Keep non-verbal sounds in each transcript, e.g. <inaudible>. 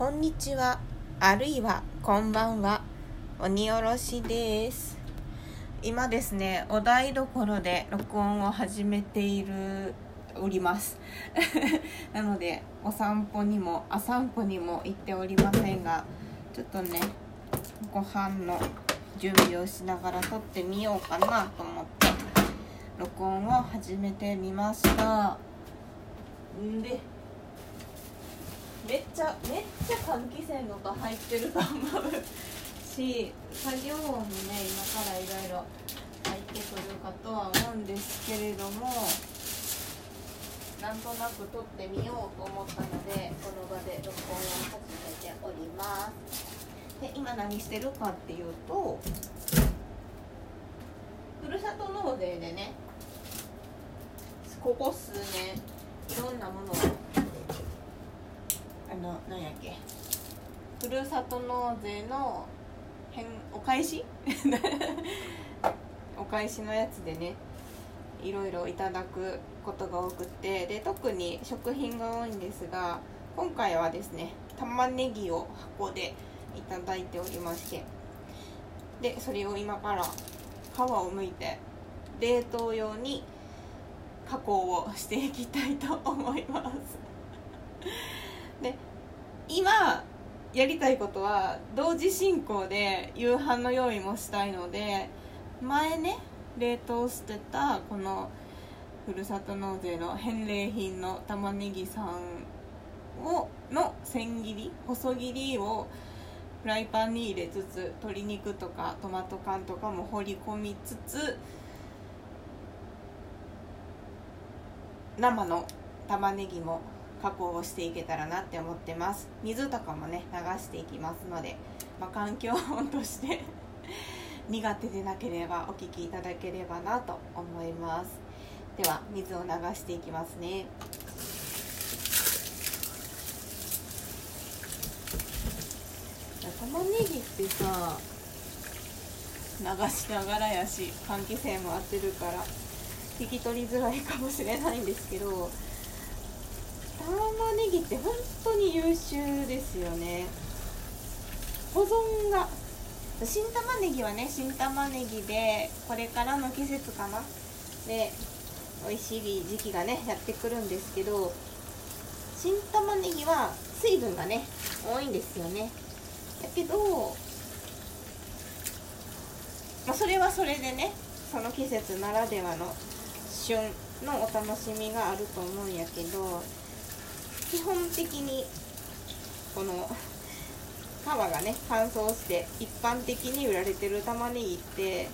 こんにちは。あるいはこんばんは。鬼おろしです。今ですねお台所で録音を始めているおります。<laughs> なのでお散歩にもあ散歩にも行っておりませんがちょっとねご飯の準備をしながら撮ってみようかなと思って録音を始めてみました。んでめっちゃめっちゃ換気扇の音入ってると思うし作業音もね今からいろいろ入ってくるかとは思うんですけれどもなんとなく撮ってみようと思ったのでこの場で録音を始めております。で今何してるかっていうとふるさと納税でねここ数年いろんなものをのなんやっけ。ふるさと納税の返お返し？<laughs> お返しのやつでねいろいろいただくことが多くてで特に食品が多いんですが今回はですね玉ねぎを箱でいただいておりましてでそれを今から皮を剥いて冷凍用に加工をしていきたいと思います。<laughs> で今やりたいことは同時進行で夕飯の用意もしたいので前ね冷凍してたこのふるさと納税の返礼品の玉ねぎさんをの千切り細切りをフライパンに入れつつ鶏肉とかトマト缶とかも放り込みつつ生の玉ねぎも加工をしていけたらなって思ってます。水とかもね流していきますので、まあ、環境音として <laughs> 苦手でなければお聞きいただければなと思います。では水を流していきますね。玉ねぎってさ流しながらやし換気扇も当てるから聞き取りづらいかもしれないんですけど玉ねぎって本当に優秀ですよね。保存が。新玉ねぎはね新玉ねぎでこれからの季節かな。で美味しい時期がねやってくるんですけど新玉ねぎは水分がね多いんですよね。だけど、まあ、それはそれでねその季節ならではの旬のお楽しみがあると思うんやけど基本的にこの皮がね乾燥して一般的に売られてる玉ねぎって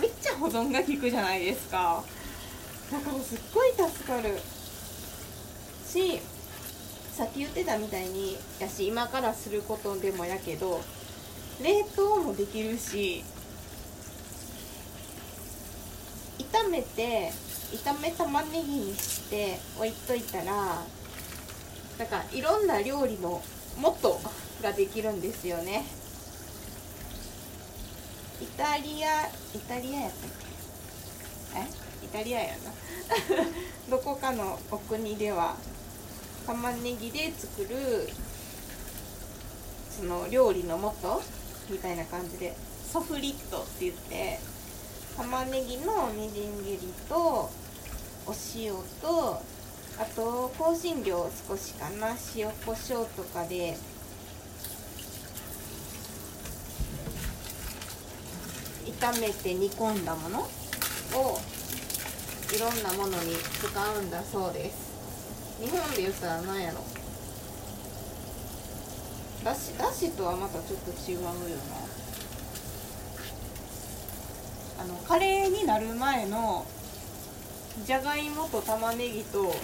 めっちゃ保存が効くじゃないですか。だからすっごい助かる。しさっき言ってたみたいにやし今からすることでもやけど冷凍もできるし炒めて炒め玉ねぎにして置いといたらなんかいろんな料理の元ができるんですよね。イタリアイタリアやったっけ？え？イタリアやな。<laughs> どこかのお国では玉ねぎで作るその料理の素みたいな感じでソフリットって言って玉ねぎのみじん切りとお塩とあと香辛料少しかな塩コショウとかで。炒めて煮込んだもの？をいろんなものに使うんだそうです。日本で言ったら何やろ？だしだしとはまたちょっと違うよな。あのカレーになる前のじゃがいもと玉ねぎと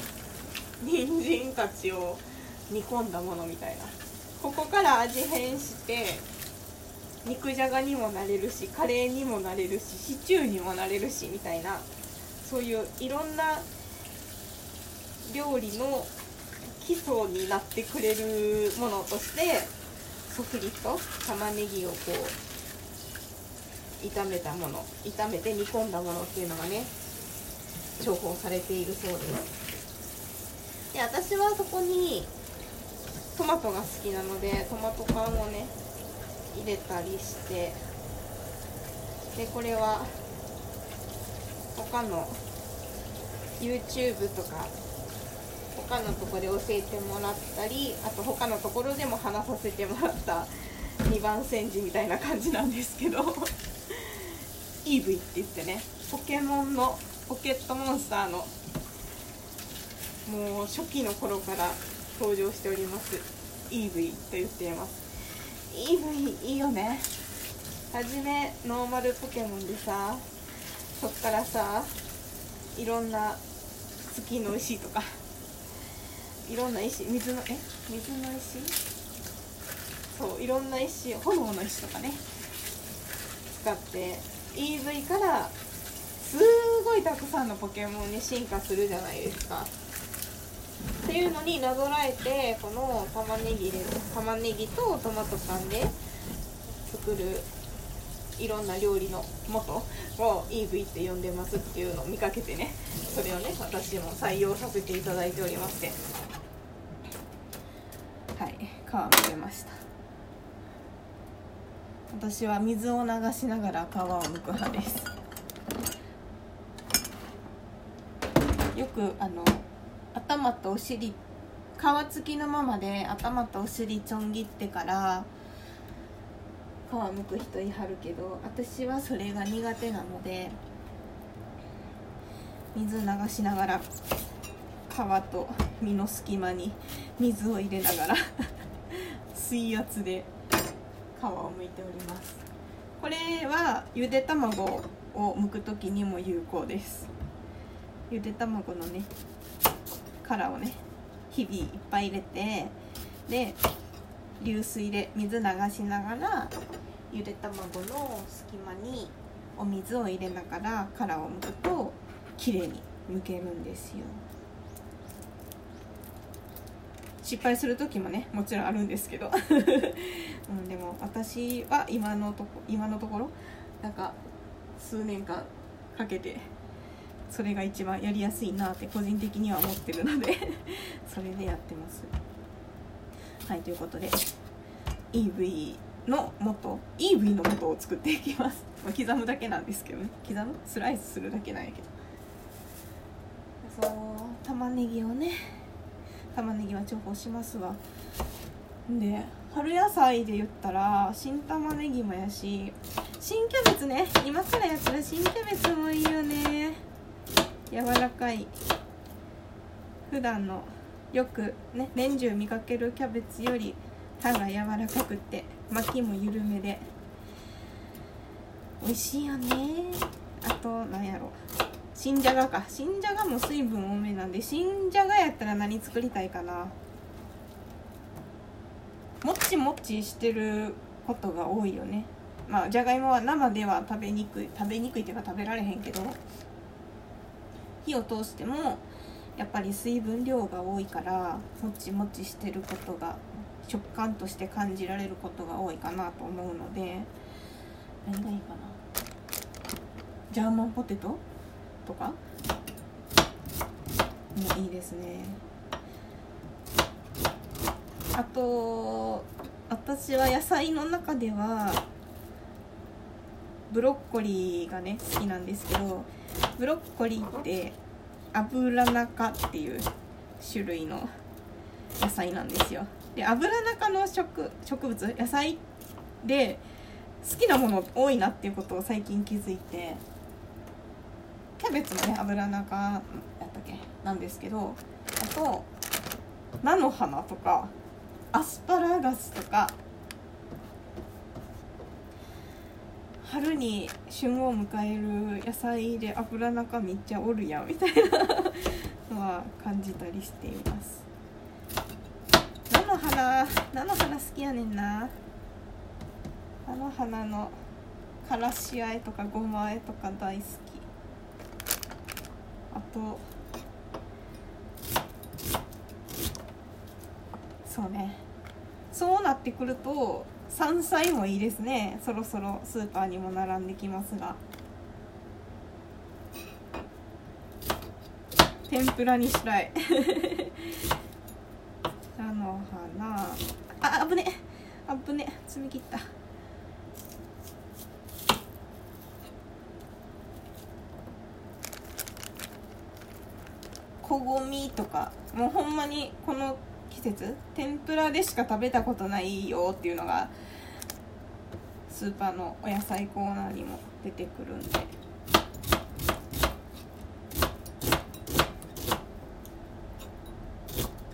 人参たちを煮込んだものみたいな。ここから味変して肉じゃがにもなれるしカレーにもなれるしシチューにもなれるしみたいなそういういろんな料理の基礎になってくれるものとしてソフリット玉ねぎをこう炒めたもの炒めて煮込んだものっていうのがね重宝されているそうです。で私はそこにトマトが好きなのでトマト缶をね入れたりしてでこれは他の YouTube とか他のとこで教えてもらったりあと他のところでも話させてもらった2番煎じみたいな感じなんですけど <laughs> イーブイって言ってねポケモンのポケットモンスターのもう初期の頃から登場しておりますイーブイと言っています。イーブイいいよね。はじめノーマルポケモンでさそっからさいろんな月の石とかいろんな石水のえ？水の石？そういろんな石炎の石とかね。使って EV からすごいたくさんのポケモンに進化するじゃないですかっていうのになぞらえてこの玉ねぎで玉ねぎとトマト缶で作るいろんな料理の元を EV って呼んでますっていうのを見かけてねそれをね私も採用させていただいておりまして。はい皮むけました。私は水を流しながら皮をむく派です。よくあの頭とお尻皮付きのままで頭とお尻ちょん切ってから皮むく人いはるけど私はそれが苦手なので水流しながら皮と身の隙間に水を入れながら <laughs> 水圧で皮をむいております。これはゆで卵を剥く時にも有効です。ゆで卵のね殻をね日々いっぱい入れてで流水で水流しながらゆで卵の隙間にお水を入れながら殻を剥くと綺麗に剥けるんですよ。失敗する時もねもちろんあるんですけど、<laughs> うん、でも私は今のとこ今のところなんか数年間かけてそれが一番やりやすいなって個人的には思ってるので <laughs> それでやってます。はいということで EV の元 EV の元を作っていきます、<laughs> まあ、刻むだけなんですけどね。刻む？スライスするだけなんやけど。そう玉ねぎをね。玉ねぎは重宝しますわ。で春野菜で言ったら新玉ねぎもやし新キャベツね。今からやったら新キャベツもいいよね柔らかい普段のよくね年中見かけるキャベツより歯が柔らかくて巻きも緩めで美味しいよね。あとなんやろ。新じゃがか。新じゃがも水分多めなんで新じゃがやったら何作りたいかな。もっちもっちしてることが多いよね。まあじゃがいもは生では食べにくい食べにくいっていうか食べられへんけど火を通してもやっぱり水分量が多いからもちもちしてることが食感として感じられることが多いかなと思うので何がいいかな。ジャーマンポテト？とか？もいいですね。あと私は野菜の中ではブロッコリーがね好きなんですけどブロッコリーってアブラナ科っていう種類の野菜なんですよ。でアブラナ科の植植物野菜で好きなもの多いなっていうことを最近気づいてキャベツもね油中やったっけ？なんですけどあと菜の花とかアスパラガスとか春に旬を迎える野菜で油中めっちゃおるやんみたいなのは感じたりしています。菜の花菜の花好きやねんな。菜の花のからしあえとかごまあえとか大好き。あとそうね。そうなってくると山菜もいいですね。そろそろスーパーにも並んできますが。天ぷらにしたい。<laughs> あの花。あ危ね危ね積み切った。こごみとか。もうほんまにこの季節？天ぷらでしか食べたことないよっていうのがスーパーのお野菜コーナーにも出てくるんで。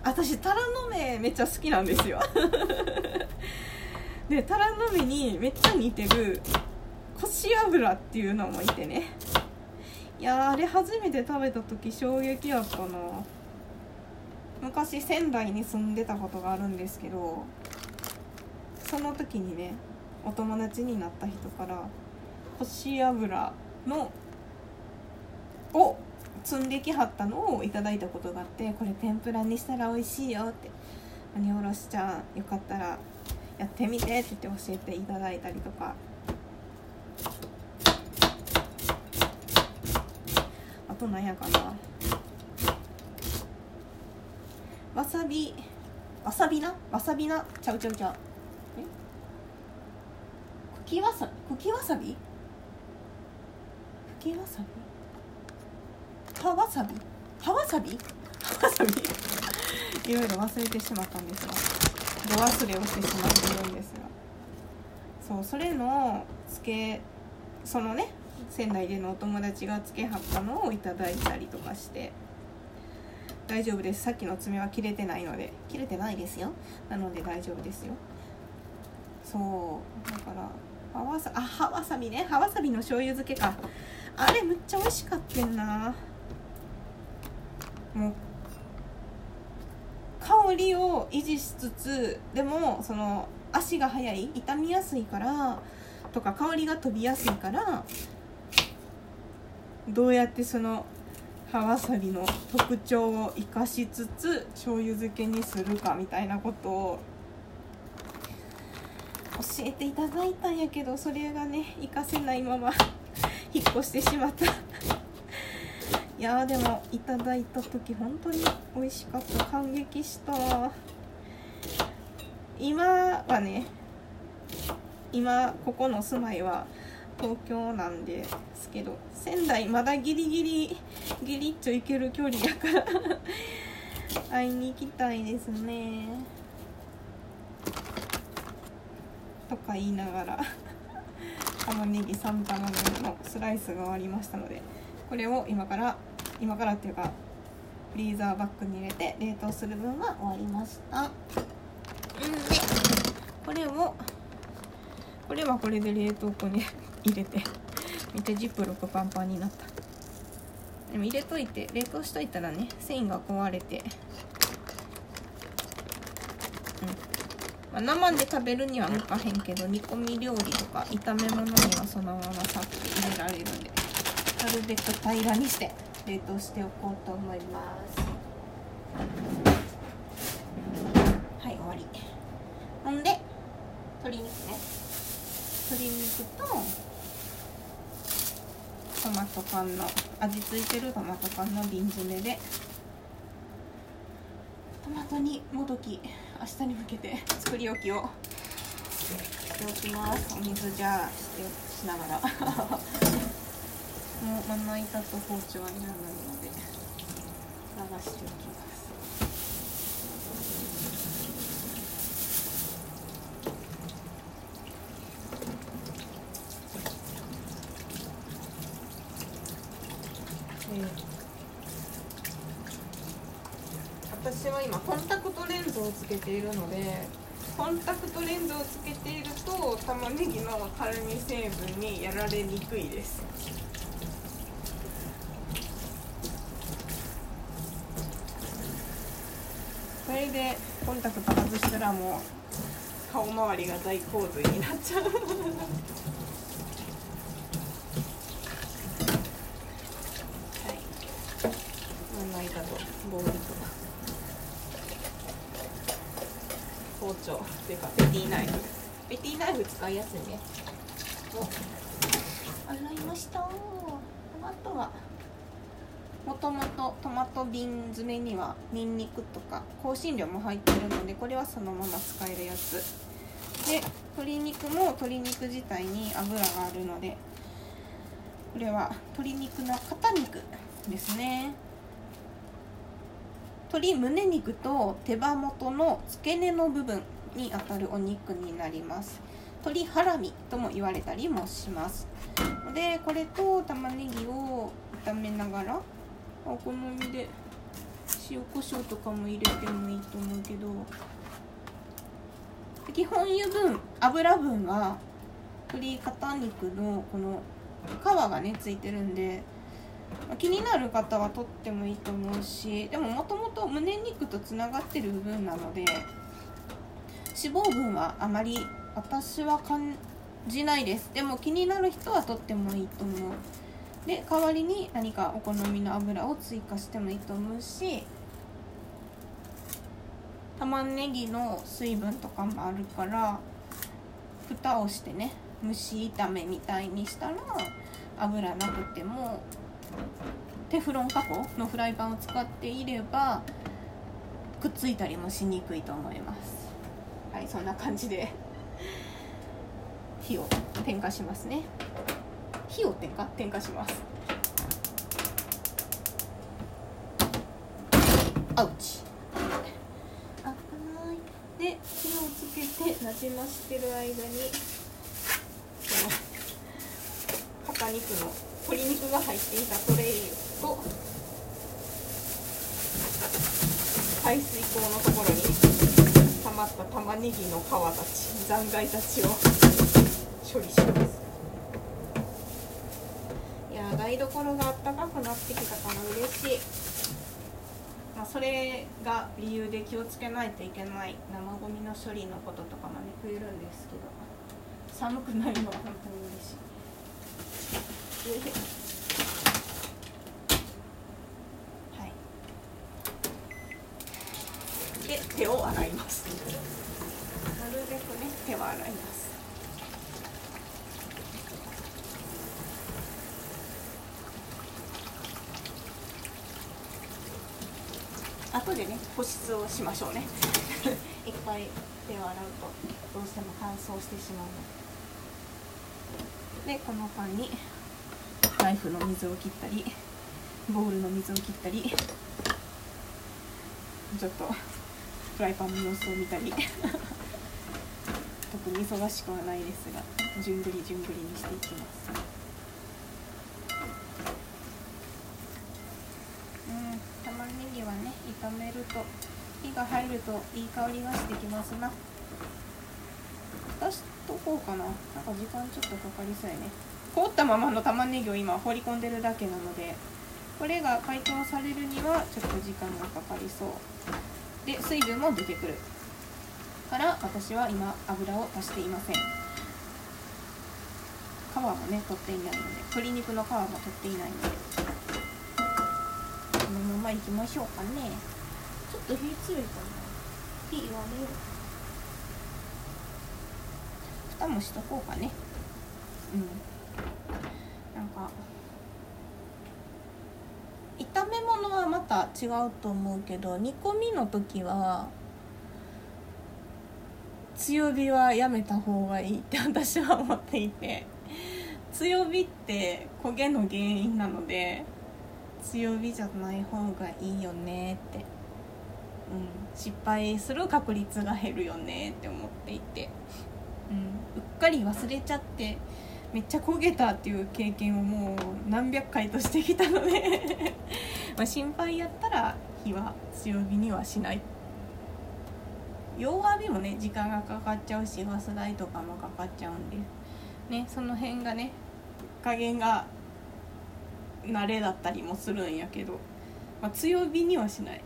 私タラの芽めっちゃ好きなんですよ。<laughs> でタラの芽にめっちゃ似てるこし油っていうのもいてね。いやあれ初めて食べた時衝撃やったな。昔仙台に住んでたことがあるんですけどその時にねお友達になった人から干し油のを積んできはったのをいただいたことがあってこれ天ぷらにしたら美味しいよって「何おろしちゃんよかったらやってみて」って言って教えていただいたりとか。あとなんやかな。わさびわさびな？わさびな？ちゃうちゃうちゃう。え？茎わさ茎わさび？茎わさび？葉わさび？葉わさび？葉わさび？<laughs> いろいろ忘れてしまったんですが。ど忘れをしてしまっているんですが。そうそれのつけそのね仙台でのお友達がつけはったのをいただいたりとかして。大丈夫です。さっきの爪は切れてないので。切れてないですよ。なので大丈夫ですよ。そう。だから葉わさあ葉わさびね。葉わさびの醤油漬けか。あれむっちゃ美味しかったんな。もう香りを維持しつつでもその足が速い傷みやすいからとか香りが飛びやすいからどうやってその葉わさびの特徴を生かしつつ醤油漬けにするかみたいなことを教えていただいたんやけどそれがね活かせないまま <laughs> 引っ越してしまった。いやでもいただいた時本当に美味しかった。感激した。今はね今ここの住まいは東京なんですけど仙台まだギリギリギリッと行ける距離やから <laughs> 会いに行きたいですね。とか言いながら玉ねぎ3玉分のスライスが終わりましたのでこれを今から今からっていうかフリーザーバッグに入れて冷凍する分は終わりました。ん。でこれをこれはこれで冷凍庫に入れてめっちゃジップロックパンパンになった。でも入れといて冷凍しといたらね繊維が壊れて。うん、まあ、生で食べるには向かへんけど煮込み料理とか炒め物にはそのままさっと入れられるんでなるべく平らにして冷凍しておこうと思いますはい終わりほんで鶏肉ね鶏肉とトマト缶の味付いてるトマト缶の瓶詰めでトマトにもどき明日に向けて作り置きをしておきます。お水じゃあしてしながら。<laughs> もうまな板と包丁はいらないので流しておきます私は今コンタクトレンズをつけているのでコンタクトレンズをつけていると玉ねぎのカルミ成分にやられにくいです。これでコンタクト外したらもう顔周りが大洪水になっちゃうまな板とボウルと包丁っていうかペティナイフナイフ使いやすいね。お。洗いました。トマトは？もともとトマト瓶詰めにはニンニクとか香辛料も入ってるのでこれはそのまま使えるやつ。で鶏肉も鶏肉自体に油があるのでこれは鶏肉の肩肉ですね。鶏胸肉と手羽元の付け根の部分にあたるお肉になります。鶏ハラミとも言われたりもします。でこれと玉ねぎを炒めながらお好みで塩コショウとかも入れてもいいと思うけど基本油分油分は鶏肩肉のこの皮がねついてるんで気になる方は取ってもいいと思うしでももともと胸肉とつながってる部分なので脂肪分はあまり私は感じないです。でも気になる人は取ってもいいと思う。で代わりに何かお好みの油を追加してもいいと思うし玉ねぎの水分とかもあるから蓋をしてね蒸し炒めみたいにしたら油なくてもテフロン加工のフライパンを使っていればくっついたりもしにくいと思います。はいそんな感じで。火を点火しますね。火を点火？点火します。アウチ。危ない。で火をつけてなじましてる間にこの肩肉の鶏肉が入っていたトレイと排水口のところに溜まった玉ねぎの皮たち残骸たちを処理します。いや台所があったかくなってきたから嬉しい。まあ、それが理由で気をつけないといけない。生ゴミの処理のこととかもね増えるんですけど。寒くないのは本当に嬉し。い。はいで手を洗います。なるべくね手は洗います。後でね保湿をしましょうね。<laughs> いっぱい手を洗うとどうしても乾燥してしまうの。ででこの間にナイフの水を切ったりボウルの水を切ったりちょっとフライパンの様子を見たり。<laughs> 特に忙しくはないですが順繰り順繰りにしていきます。うん玉ねぎはね炒めると火が入るといい香りがしてきますな。出しとこうかな。なんか時間ちょっとかかりそうやね。凍ったままの玉ねぎを今放り込んでるだけなのでこれが解凍されるにはちょっと時間がかかりそうで水分も出てくる。から私は今油を足していません。皮もね取っていないので鶏肉の皮も取っていないので。このままいきましょうかね。ちょっと火強いかな。火弱めよう。蓋もしとこうかね。うん。なんか炒め物はまた違うと思うけど煮込みの時は強火はやめた方がいいって私は思っていて。強火って焦げの原因なので強火じゃない方がいいよねって、うん、失敗する確率が減るよねって思っていて、うん、うっかり忘れちゃってめっちゃ焦げたっていう経験をもう何百回としてきたので <laughs> ま心配やったら火は強火にはしない。弱火もね時間がかかっちゃうしガス代とかもかかっちゃうんで。ねその辺がね加減が慣れだったりもするんやけど、まあ、強火にはしない。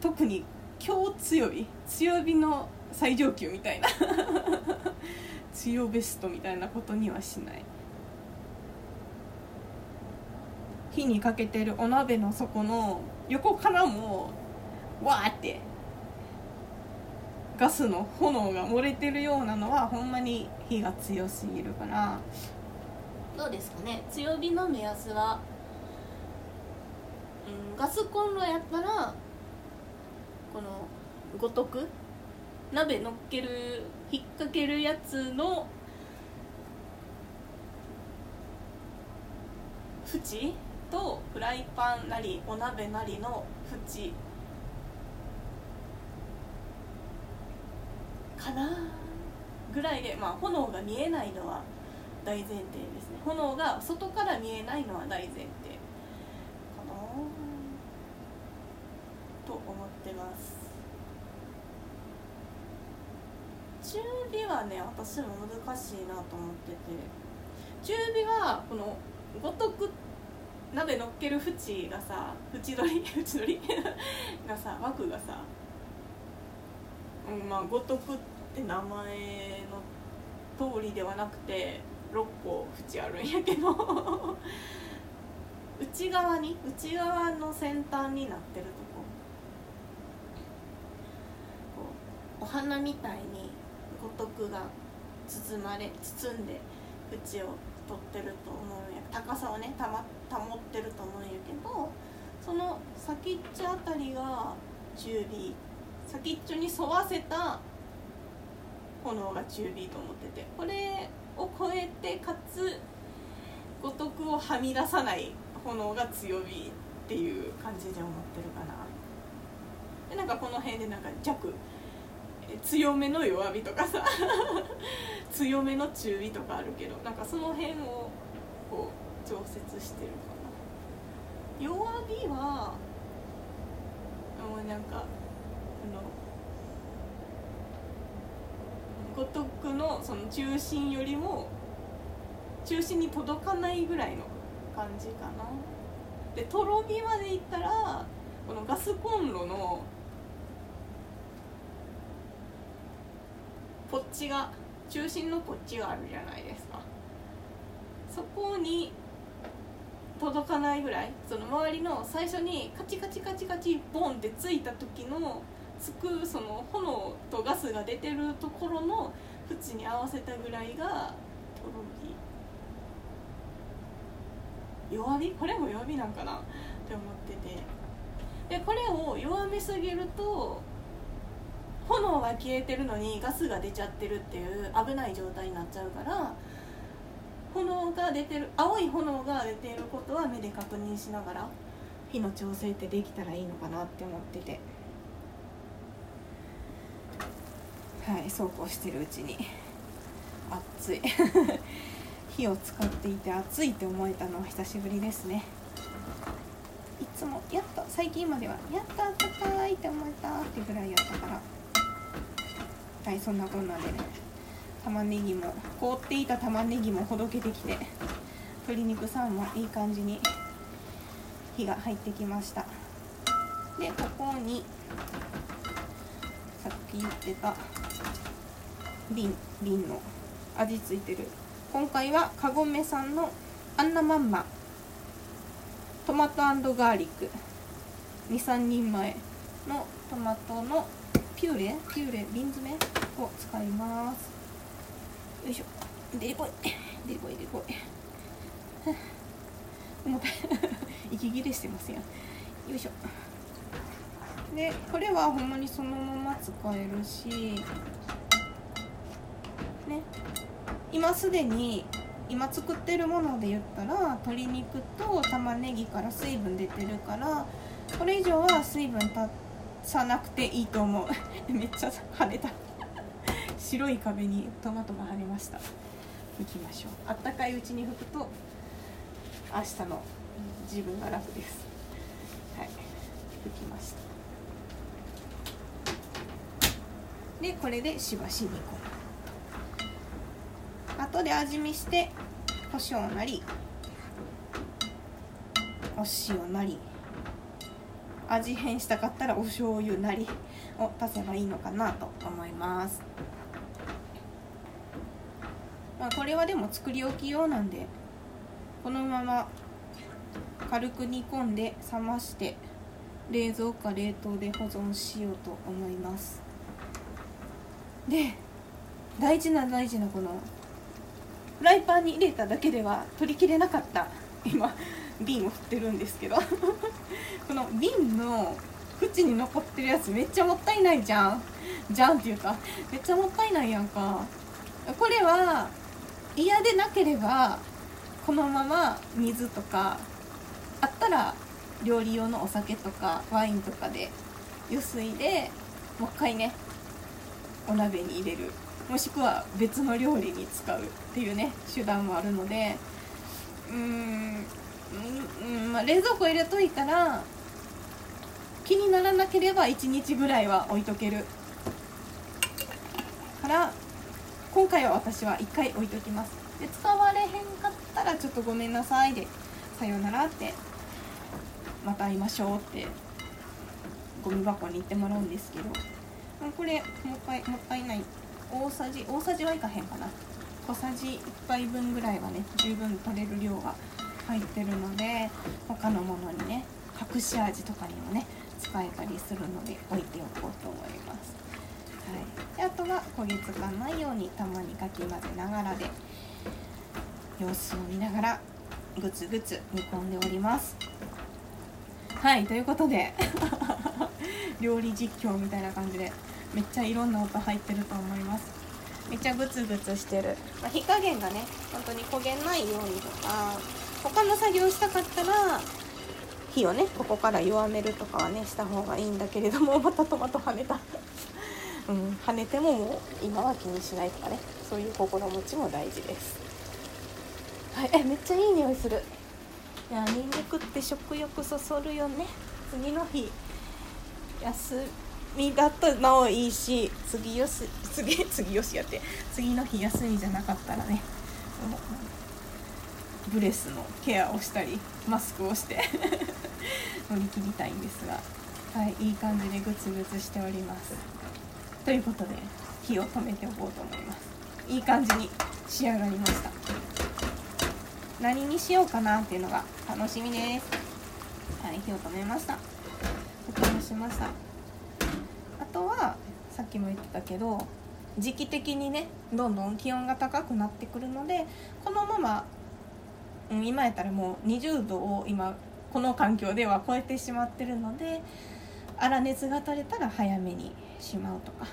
特に今日強火強火の最上級みたいな <laughs> 強ベストみたいなことにはしない。火にかけてるお鍋の底の横からもわーってガスの炎が漏れてるようなのはほんまに火が強すぎるから。どうですかね？強火の目安はうん、ガスコンロやったらこのごとく鍋乗っける引っ掛けるやつの縁とフライパンなりお鍋なりの縁かなぐらいで、まあ、炎が見えないのは大前提ですね。炎が外から見えないのは大前提かなと思ってます。中火はね私も難しいなと思ってて。中火はこのごとく鍋乗っける縁がさ縁取り？縁取り？<laughs> <laughs> がさ枠がさ、うん、まあごとくって名前の通りではなくて6個縁あるんやけど。<laughs> 内側に？内側の先端になってるとこ。お花みたいに五徳が包まれ包んで縁を取ってると思うんや。高さをねた、ま、保ってると思うんやけどその先っちょあたりが中火。先っちょに沿わせた炎が中火と思ってて。これを超えてかつ五徳をはみ出さない炎が強火っていう感じで思ってるかな。でなんかこの辺でなんか弱強めの弱火とかさ。<laughs> 強めの中火とかあるけどなんかその辺をこう調節してるかな。弱火はもうなんかあの五徳のその中心よりも中心に届かないぐらいの感じかな。でとろ火までいったらこのガスコンロのこっちが中心のこっちがあるじゃないですか。そこに届かないぐらいその周りの最初にカチカチカチカチボンってついた時のつくその炎とガスが出てるところの縁に合わせたぐらいがとろ火弱火？これも弱火なんかな？って思ってて。でこれを弱めすぎると炎が消えてるのにガスが出ちゃってるっていう危ない状態になっちゃうから炎が出てる青い炎が出ていることは目で確認しながら火の調整ってできたらいいのかなって思ってて。はいそうこうしてるうちに。暑い。<laughs> 火を使っていて暑いって思えたのは久しぶりですね。いつもやっと最近まではやったあったかいって思えたってぐらいやったから。はいそんなこんなで玉ねぎも凍っていた玉ねぎもほどけてきて鶏肉さんもいい感じに火が入ってきました。でここにさっき言ってた瓶瓶の味付いてる。今回はカゴメさんのアンナマンマトマトガーリック。23人前のトマトのピューレ？ピューレ？瓶詰め？を使います。よいしょ。でこい。でこい。でこい。重たい息切れしてますやん。よいしょ。でこれはほんまにそのまま使えるしね。今すでに今作ってるもので言ったら鶏肉と玉ねぎから水分出てるからこれ以上は水分たさなくていいと思う。<laughs> めっちゃ跳ねた。<laughs> 白い壁にトマトが跳ねました。拭きましょう。あったかいうちに拭くと明日の自分が楽です。はい。拭きました。でこれでしばし煮込む。後で味見して胡椒なりお塩なり。味変したかったらお醤油なりを足せばいいのかなと思います。まあこれはでも作り置き用なんでこのまま軽く煮込んで冷まして冷蔵か冷凍で保存しようと思います。で大事な大事なこのフライパンに入れただけでは取りきれなかった今。瓶を振ってるんですけど。<laughs> この瓶の縁に残ってるやつめっちゃもったいないじゃん。じゃんっていうかめっちゃもったいないやんか。これは嫌でなければこのまま水とかあったら料理用のお酒とかワインとかで湯水でもう一回ねお鍋に入れる。もしくは別の料理に使うっていうね手段もあるので。うーん。うん、まあ、冷蔵庫入れといたら気にならなければ1日ぐらいは置いとける。から今回は私は1回置いときます。で使われへんかったらちょっとごめんなさいでさようならってまた会いましょうってゴミ箱に行ってもらうんですけど。これもう一回もったいない。大さじ大さじはいかへんかな。小さじ1杯分ぐらいはね十分取れる量が入ってるので他のものにね隠し味とかにもね使えたりするので置いておこうと思います、はい、であとは焦げつかないようにたまにかき混ぜながらで様子を見ながらグツグツ煮込んでおります。はい。ということで <laughs> 料理実況みたいな感じでめっちゃいろんな音入ってると思います。めっちゃグツグツしてる、まあ、火加減がね本当に焦げないようにとか他の作業したかったら火をねここから弱めるとかはねした方がいいんだけれども <laughs> またトマト跳ねた。<laughs> うん跳ねてももう今は気にしないとかね。そういう心持ちも大事です。はいえめっちゃいい匂いする。いやニンニクって食欲そそるよね。次の日休みだとなおいいし次よし次次よしやって次の日休みじゃなかったらね。ブレスのケアをしたりマスクをして <laughs> 乗り切りたいんですがはいいい感じでグツグツしております。ということで火を止めておこうと思います。いい感じに仕上がりました。何にしようかなっていうのが楽しみです。はい火を止めました。お邪魔しました。あとはさっきも言ってたけど時期的にねどんどん気温が高くなってくるのでこのまま、今やったらもう20度を今この環境では超えてしまってるので粗熱が取れたら早めにしまうとか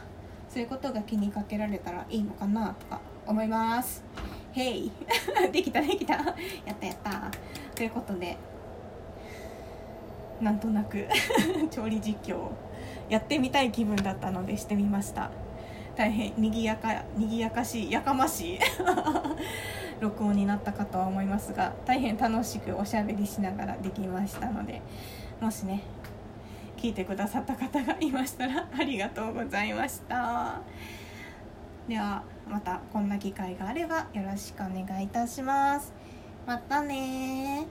そういうことが気にかけられたらいいのかなとか思います。へい <laughs> できたできた。やったやった。ということでなんとなく <laughs> 調理実況をやってみたい気分だったのでしてみました。大変にぎやかにぎやかしいやかましい。録音になったかとは思いますが大変楽しくおしゃべりしながらできましたのでもしね聞いてくださった方がいましたらありがとうございました。ではまたこんな機会があればよろしくお願いいたします。またね